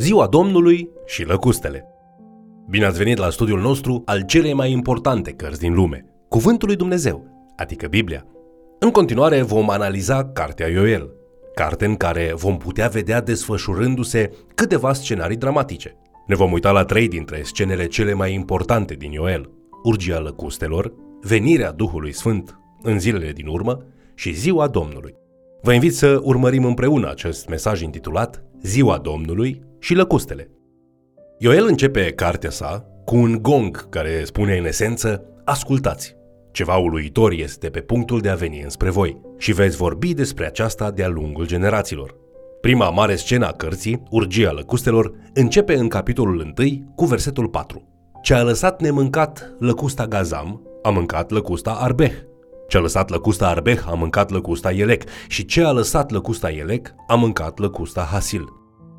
Ziua Domnului și lăcustele. Bine ați venit la studiul nostru al celei mai importante cărți din lume, Cuvântul lui Dumnezeu, adică Biblia. În continuare vom analiza Cartea Ioel, carte în care vom putea vedea desfășurându-se câteva scenarii dramatice. Ne vom uita la trei dintre scenele cele mai importante din Ioel, urgia lăcustelor, venirea Duhului Sfânt în zilele din urmă și ziua Domnului. Vă invit să urmărim împreună acest mesaj intitulat Ziua Domnului și lăcustele. Ioel începe cartea sa cu un gong care spune în esență Ascultați! Ceva uluitor este pe punctul de a veni înspre voi și veți vorbi despre aceasta de-a lungul generațiilor. Prima mare scenă a cărții, Urgia lăcustelor, începe în capitolul 1 cu versetul 4. Ce a lăsat nemâncat lăcusta Gazam, a mâncat lăcusta Arbeh. Ce a lăsat lăcusta Arbeh a mâncat lăcusta Elec și ce a lăsat lăcusta Elec a mâncat lăcusta Hasil.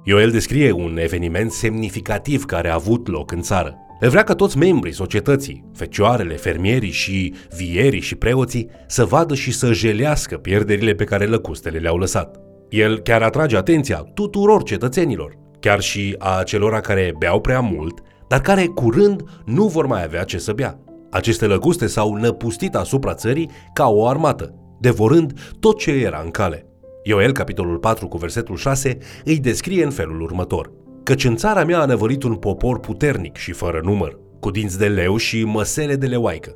Ioel descrie un eveniment semnificativ care a avut loc în țară. El vrea ca toți membrii societății, fecioarele, fermierii și vierii și preoții să vadă și să jelească pierderile pe care lăcustele le-au lăsat. El chiar atrage atenția tuturor cetățenilor, chiar și a celora care beau prea mult, dar care curând nu vor mai avea ce să bea. Aceste lăcuste s-au năpustit asupra țării ca o armată, devorând tot ce era în cale. Ioel, capitolul 4, cu versetul 6, îi descrie în felul următor. Căci în țara mea a năvălit un popor puternic și fără număr, cu dinți de leu și măsele de leoaică.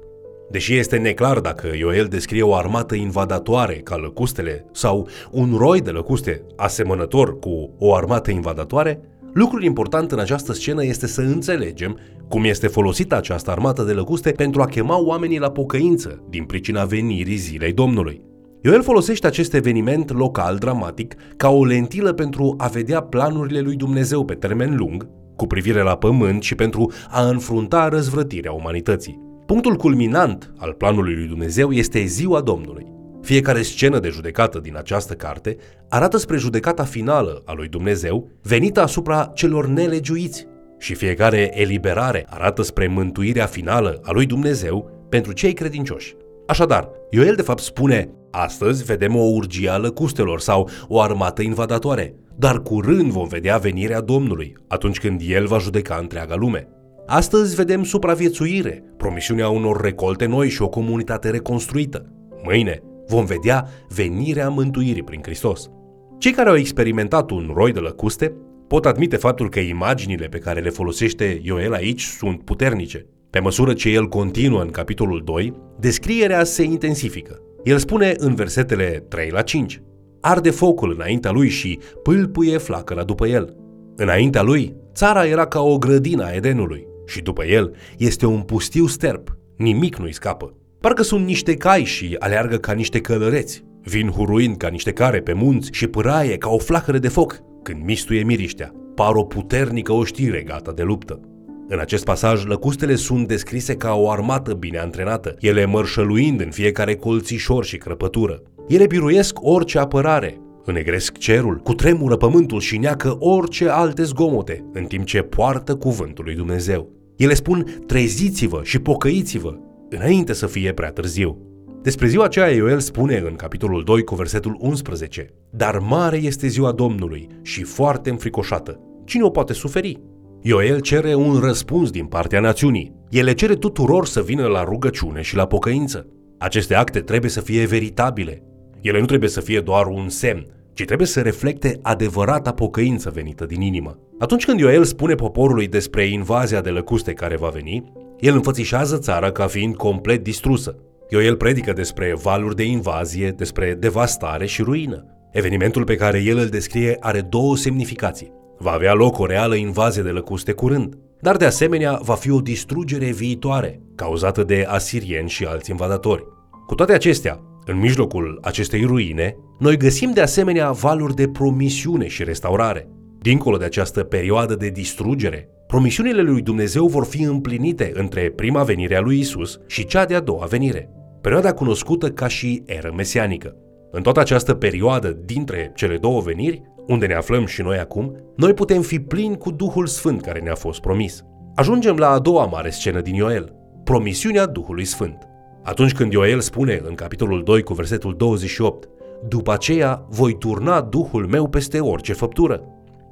Deși este neclar dacă Ioel descrie o armată invadatoare ca lăcustele sau un roi de lăcuste asemănător cu o armată invadatoare, lucrul important în această scenă este să înțelegem cum este folosită această armată de lăcuste pentru a chema oamenii la pocăință din pricina venirii zilei Domnului. Ioel folosește acest eveniment local dramatic ca o lentilă pentru a vedea planurile lui Dumnezeu pe termen lung, cu privire la pământ și pentru a înfrunta răzvrătirea umanității. Punctul culminant al planului lui Dumnezeu este ziua Domnului. Fiecare scenă de judecată din această carte arată spre judecata finală a lui Dumnezeu, venită asupra celor nelegiuiți, și fiecare eliberare arată spre mântuirea finală a lui Dumnezeu pentru cei credincioși. Așadar, Ioel de fapt spune, astăzi vedem o urgie a lăcustelor sau o armată invadatoare, dar curând vom vedea venirea Domnului, atunci când El va judeca întreaga lume. Astăzi vedem supraviețuire, promisiunea unor recolte noi și o comunitate reconstruită. Mâine vom vedea venirea mântuirii prin Hristos. Cei care au experimentat un roi de lăcuste pot admite faptul că imaginile pe care le folosește Ioel aici sunt puternice. Pe măsură ce el continuă în capitolul 2, descrierea se intensifică. El spune în versetele 3 la 5, Arde focul înaintea lui și pâlpâie flacăra după el. Înaintea lui, țara era ca o grădină a Edenului și după el este un pustiu sterp, nimic nu-i scapă. Parcă sunt niște cai și aleargă ca niște călăreți, vin huruind ca niște care pe munți și pâraie ca o flacără de foc, când mistuie miriștea. Par o puternică oștire gata de luptă. În acest pasaj, lăcustele sunt descrise ca o armată bine antrenată, ele mărșăluind în fiecare colțișor și crăpătură. Ele biruiesc orice apărare, înegresc cerul, cu tremură pământul și neacă orice alte zgomote, în timp ce poartă cuvântul lui Dumnezeu. Ele spun, treziți-vă și pocăiți-vă, înainte să fie prea târziu. Despre ziua aceea Ioel spune în capitolul 2 cu versetul 11 Dar mare este ziua Domnului și foarte înfricoșată. Cine o poate suferi? Ioel cere un răspuns din partea națiunii. El le cere tuturor să vină la rugăciune și la pocăință. Aceste acte trebuie să fie veritabile. Ele nu trebuie să fie doar un semn, ci trebuie să reflecte adevărata pocăință venită din inimă. Atunci când Ioel spune poporului despre invazia de lăcuste care va veni, el înfățișează țara ca fiind complet distrusă. Ioel predică despre valuri de invazie, despre devastare și ruină. Evenimentul pe care el îl descrie are două semnificații. Va avea loc o reală invazie de lăcuste curând, dar de asemenea va fi o distrugere viitoare, cauzată de asirieni și alți invadatori. Cu toate acestea, în mijlocul acestei ruine, noi găsim de asemenea valuri de promisiune și restaurare. Dincolo de această perioadă de distrugere, promisiunile lui Dumnezeu vor fi împlinite între prima venire a lui Isus și cea de-a doua venire, perioada cunoscută ca și eră mesianică. În toată această perioadă dintre cele două veniri, unde ne aflăm și noi acum, noi putem fi plini cu Duhul Sfânt care ne-a fost promis. Ajungem la a doua mare scenă din Ioel, promisiunea Duhului Sfânt. Atunci când Ioel spune în capitolul 2 cu versetul 28, După aceea voi turna Duhul meu peste orice făptură.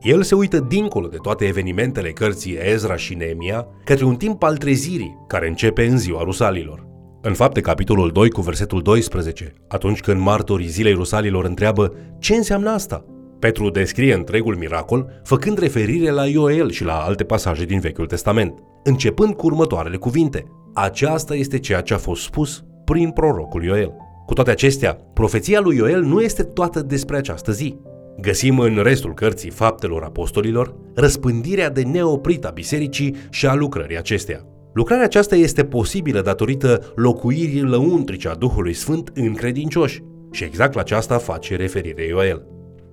El se uită dincolo de toate evenimentele cărții Ezra și Neemia către un timp al trezirii care începe în ziua Rusalilor. În fapte, capitolul 2 cu versetul 12, atunci când martorii zilei Rusalilor întreabă ce înseamnă asta, Petru descrie întregul miracol, făcând referire la Ioel și la alte pasaje din Vechiul Testament, începând cu următoarele cuvinte. Aceasta este ceea ce a fost spus prin prorocul Ioel. Cu toate acestea, profeția lui Ioel nu este toată despre această zi. Găsim în restul cărții faptelor apostolilor răspândirea de neoprit a bisericii și a lucrării acesteia. Lucrarea aceasta este posibilă datorită locuirii lăuntrice a Duhului Sfânt în credincioși și exact la aceasta face referire Ioel.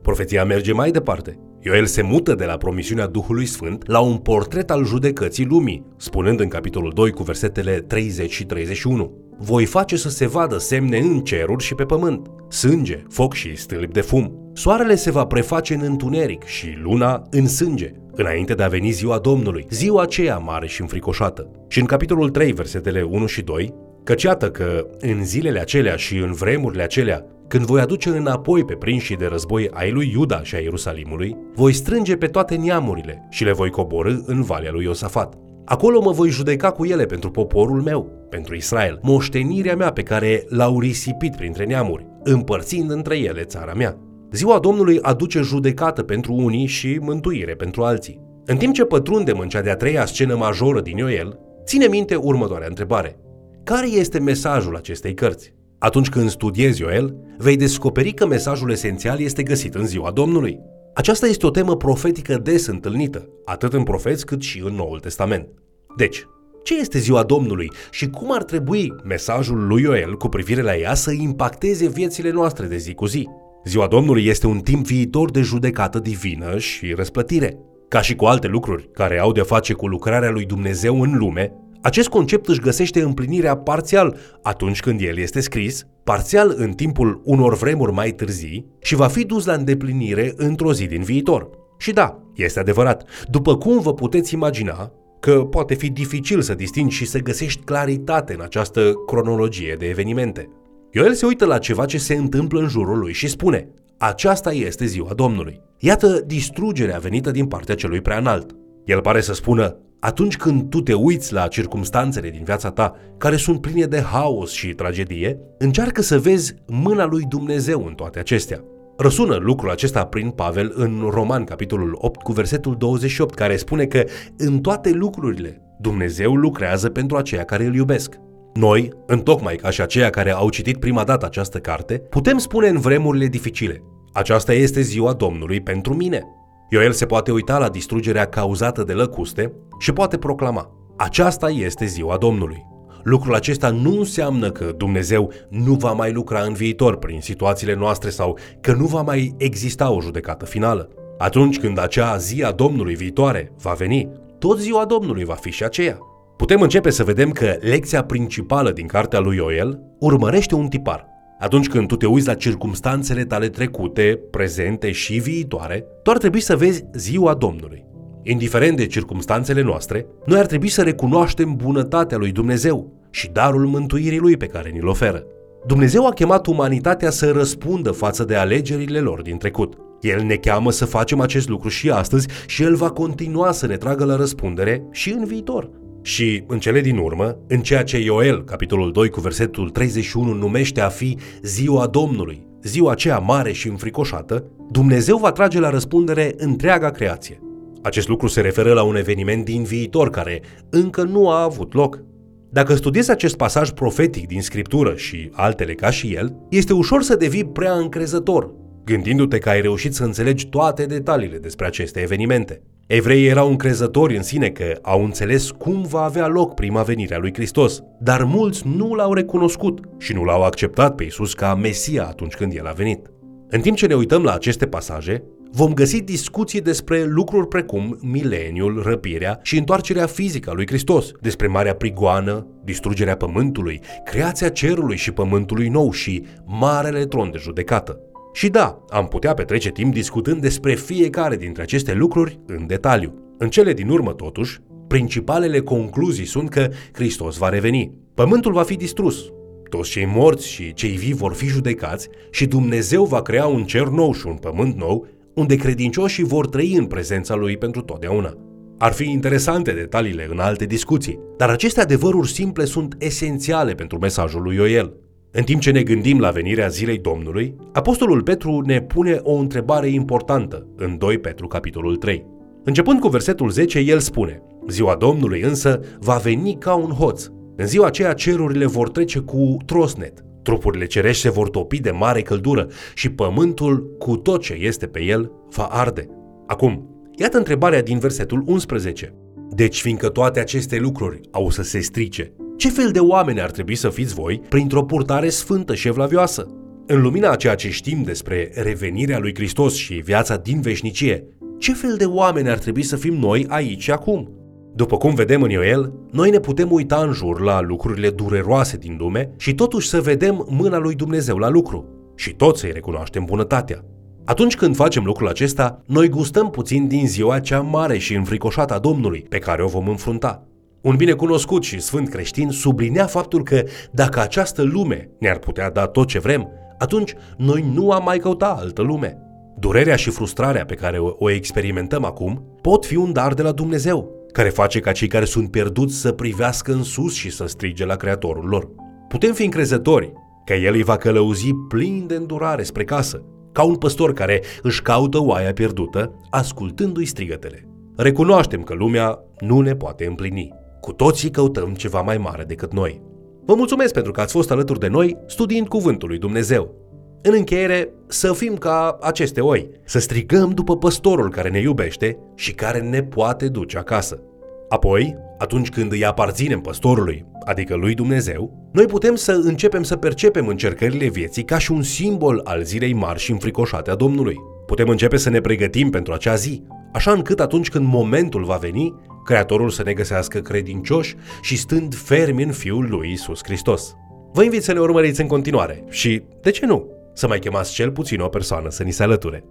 Profeția merge mai departe. Ioel se mută de la promisiunea Duhului Sfânt la un portret al judecății lumii, spunând în capitolul 2 cu versetele 30 și 31. Voi face să se vadă semne în ceruri și pe pământ, sânge, foc și stâlpi de fum. Soarele se va preface în întuneric și luna în sânge, înainte de a veni ziua Domnului, ziua aceea mare și înfricoșată. Și în capitolul 3, versetele 1 și 2, căci iată că în zilele acelea și în vremurile acelea când voi aduce înapoi pe prinșii de război ai lui Iuda și a Ierusalimului, voi strânge pe toate neamurile și le voi coborâ în valea lui Iosafat. Acolo mă voi judeca cu ele pentru poporul meu, pentru Israel, moștenirea mea pe care l-au risipit printre neamuri, împărțind între ele țara mea. Ziua Domnului aduce judecată pentru unii și mântuire pentru alții. În timp ce pătrundem în cea de-a treia scenă majoră din Ioel, ține minte următoarea întrebare. Care este mesajul acestei cărți? Atunci când studiezi Ioel, vei descoperi că mesajul esențial este găsit în ziua Domnului. Aceasta este o temă profetică des întâlnită, atât în profeți cât și în Noul Testament. Deci, ce este ziua Domnului și cum ar trebui mesajul lui Ioel cu privire la ea să impacteze viețile noastre de zi cu zi? Ziua Domnului este un timp viitor de judecată divină și răsplătire. Ca și cu alte lucruri care au de face cu lucrarea lui Dumnezeu în lume, acest concept își găsește împlinirea parțial atunci când el este scris, parțial în timpul unor vremuri mai târzii și va fi dus la îndeplinire într-o zi din viitor. Și da, este adevărat, după cum vă puteți imagina, că poate fi dificil să distingi și să găsești claritate în această cronologie de evenimente. Ioel se uită la ceva ce se întâmplă în jurul lui și spune, aceasta este ziua Domnului. Iată distrugerea venită din partea celui prea înalt. El pare să spună, atunci când tu te uiți la circumstanțele din viața ta, care sunt pline de haos și tragedie, încearcă să vezi mâna lui Dumnezeu în toate acestea. Răsună lucrul acesta prin Pavel în Roman, capitolul 8, cu versetul 28, care spune că în toate lucrurile Dumnezeu lucrează pentru aceia care îl iubesc. Noi, întocmai ca și aceia care au citit prima dată această carte, putem spune în vremurile dificile, aceasta este ziua Domnului pentru mine. Ioel se poate uita la distrugerea cauzată de lăcuste și poate proclama, aceasta este ziua Domnului. Lucrul acesta nu înseamnă că Dumnezeu nu va mai lucra în viitor prin situațiile noastre sau că nu va mai exista o judecată finală. Atunci când acea zi a Domnului viitoare va veni, tot ziua Domnului va fi și aceea. Putem începe să vedem că lecția principală din cartea lui Ioel urmărește un tipar. Atunci când tu te uiți la circumstanțele tale trecute, prezente și viitoare, tu ar trebui să vezi ziua Domnului. Indiferent de circumstanțele noastre, noi ar trebui să recunoaștem bunătatea lui Dumnezeu și darul mântuirii lui pe care ni-l oferă. Dumnezeu a chemat umanitatea să răspundă față de alegerile lor din trecut. El ne cheamă să facem acest lucru și astăzi și El va continua să ne tragă la răspundere și în viitor. Și în cele din urmă, în ceea ce Ioel, capitolul 2 cu versetul 31, numește a fi ziua Domnului, ziua aceea mare și înfricoșată, Dumnezeu va trage la răspundere întreaga creație. Acest lucru se referă la un eveniment din viitor care încă nu a avut loc. Dacă studiezi acest pasaj profetic din Scriptură și altele ca și el, este ușor să devii prea încrezător, gândindu-te că ai reușit să înțelegi toate detaliile despre aceste evenimente. Evreii erau încrezători în sine că au înțeles cum va avea loc prima venire a lui Hristos, dar mulți nu l-au recunoscut și nu l-au acceptat pe Isus ca Mesia atunci când el a venit. În timp ce ne uităm la aceste pasaje, vom găsi discuții despre lucruri precum mileniul, răpirea și întoarcerea fizică a lui Hristos, despre Marea Prigoană, distrugerea pământului, creația cerului și pământului nou și marele tron de judecată. Și da, am putea petrece timp discutând despre fiecare dintre aceste lucruri în detaliu. În cele din urmă, totuși, principalele concluzii sunt că Hristos va reveni. Pământul va fi distrus, toți cei morți și cei vivi vor fi judecați și Dumnezeu va crea un cer nou și un pământ nou unde credincioșii vor trăi în prezența lui pentru totdeauna. Ar fi interesante detaliile în alte discuții, dar aceste adevăruri simple sunt esențiale pentru mesajul lui Ioel. În timp ce ne gândim la venirea zilei Domnului, Apostolul Petru ne pune o întrebare importantă în 2 Petru capitolul 3. Începând cu versetul 10, el spune Ziua Domnului însă va veni ca un hoț. În ziua aceea cerurile vor trece cu trosnet, trupurile cerești se vor topi de mare căldură și pământul cu tot ce este pe el va arde. Acum, iată întrebarea din versetul 11. Deci, fiindcă toate aceste lucruri au să se strice, ce fel de oameni ar trebui să fiți voi printr-o purtare sfântă și evlavioasă? În lumina a ceea ce știm despre revenirea lui Hristos și viața din veșnicie, ce fel de oameni ar trebui să fim noi aici și acum? După cum vedem în Ioel, noi ne putem uita în jur la lucrurile dureroase din lume și totuși să vedem mâna lui Dumnezeu la lucru și tot să-i recunoaștem bunătatea. Atunci când facem lucrul acesta, noi gustăm puțin din ziua cea mare și înfricoșată a Domnului pe care o vom înfrunta. Un binecunoscut și sfânt creștin sublinea faptul că dacă această lume ne-ar putea da tot ce vrem, atunci noi nu am mai căuta altă lume. Durerea și frustrarea pe care o experimentăm acum pot fi un dar de la Dumnezeu, care face ca cei care sunt pierduți să privească în sus și să strige la Creatorul lor. Putem fi încrezători că El îi va călăuzi plin de îndurare spre casă, ca un păstor care își caută oaia pierdută, ascultându-i strigătele. Recunoaștem că lumea nu ne poate împlini. Cu toții căutăm ceva mai mare decât noi. Vă mulțumesc pentru că ați fost alături de noi studiind Cuvântul lui Dumnezeu. În încheiere, să fim ca aceste oi, să strigăm după păstorul care ne iubește și care ne poate duce acasă. Apoi, atunci când îi aparținem păstorului, adică lui Dumnezeu, noi putem să începem să percepem încercările vieții ca și un simbol al zilei mari și înfricoșate a Domnului. Putem începe să ne pregătim pentru acea zi, așa încât atunci când momentul va veni, Creatorul să ne găsească credincioși și stând fermi în Fiul lui Isus Hristos. Vă invit să ne urmăriți în continuare și, de ce nu, să mai chemați cel puțin o persoană să ni se alăture.